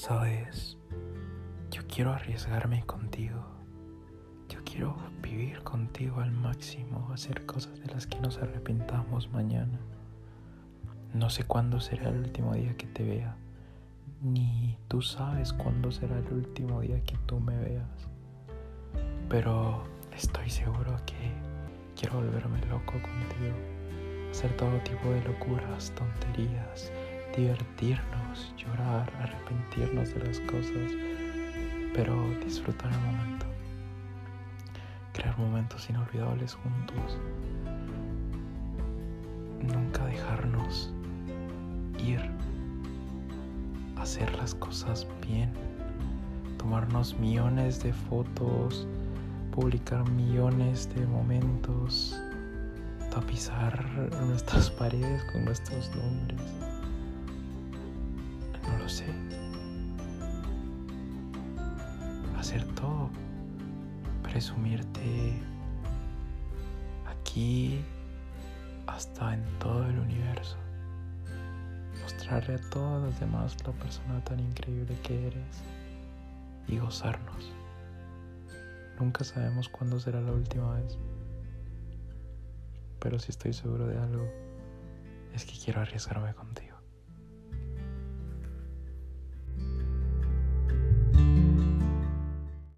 Sabes, yo quiero arriesgarme contigo. Yo quiero vivir contigo al máximo, hacer cosas de las que nos arrepintamos mañana. No sé cuándo será el último día que te vea, ni tú sabes cuándo será el último día que tú me veas. Pero estoy seguro que quiero volverme loco contigo, hacer todo tipo de locuras, tonterías, divertirnos, llorar, arrepentirnos de las cosas, pero disfrutar el momento. Crear momentos inolvidables juntos. Nunca dejarnos ir. Hacer las cosas bien. Tomarnos millones de fotos. Publicar millones de momentos. Tapizar nuestras paredes con nuestros nombres sé. Hacer todo. Presumirte aquí hasta en todo el universo. Mostrarle a todos los demás la persona tan increíble que eres y gozarnos. Nunca sabemos cuándo será la última vez. Pero si estoy seguro de algo, es que quiero arriesgarme contigo.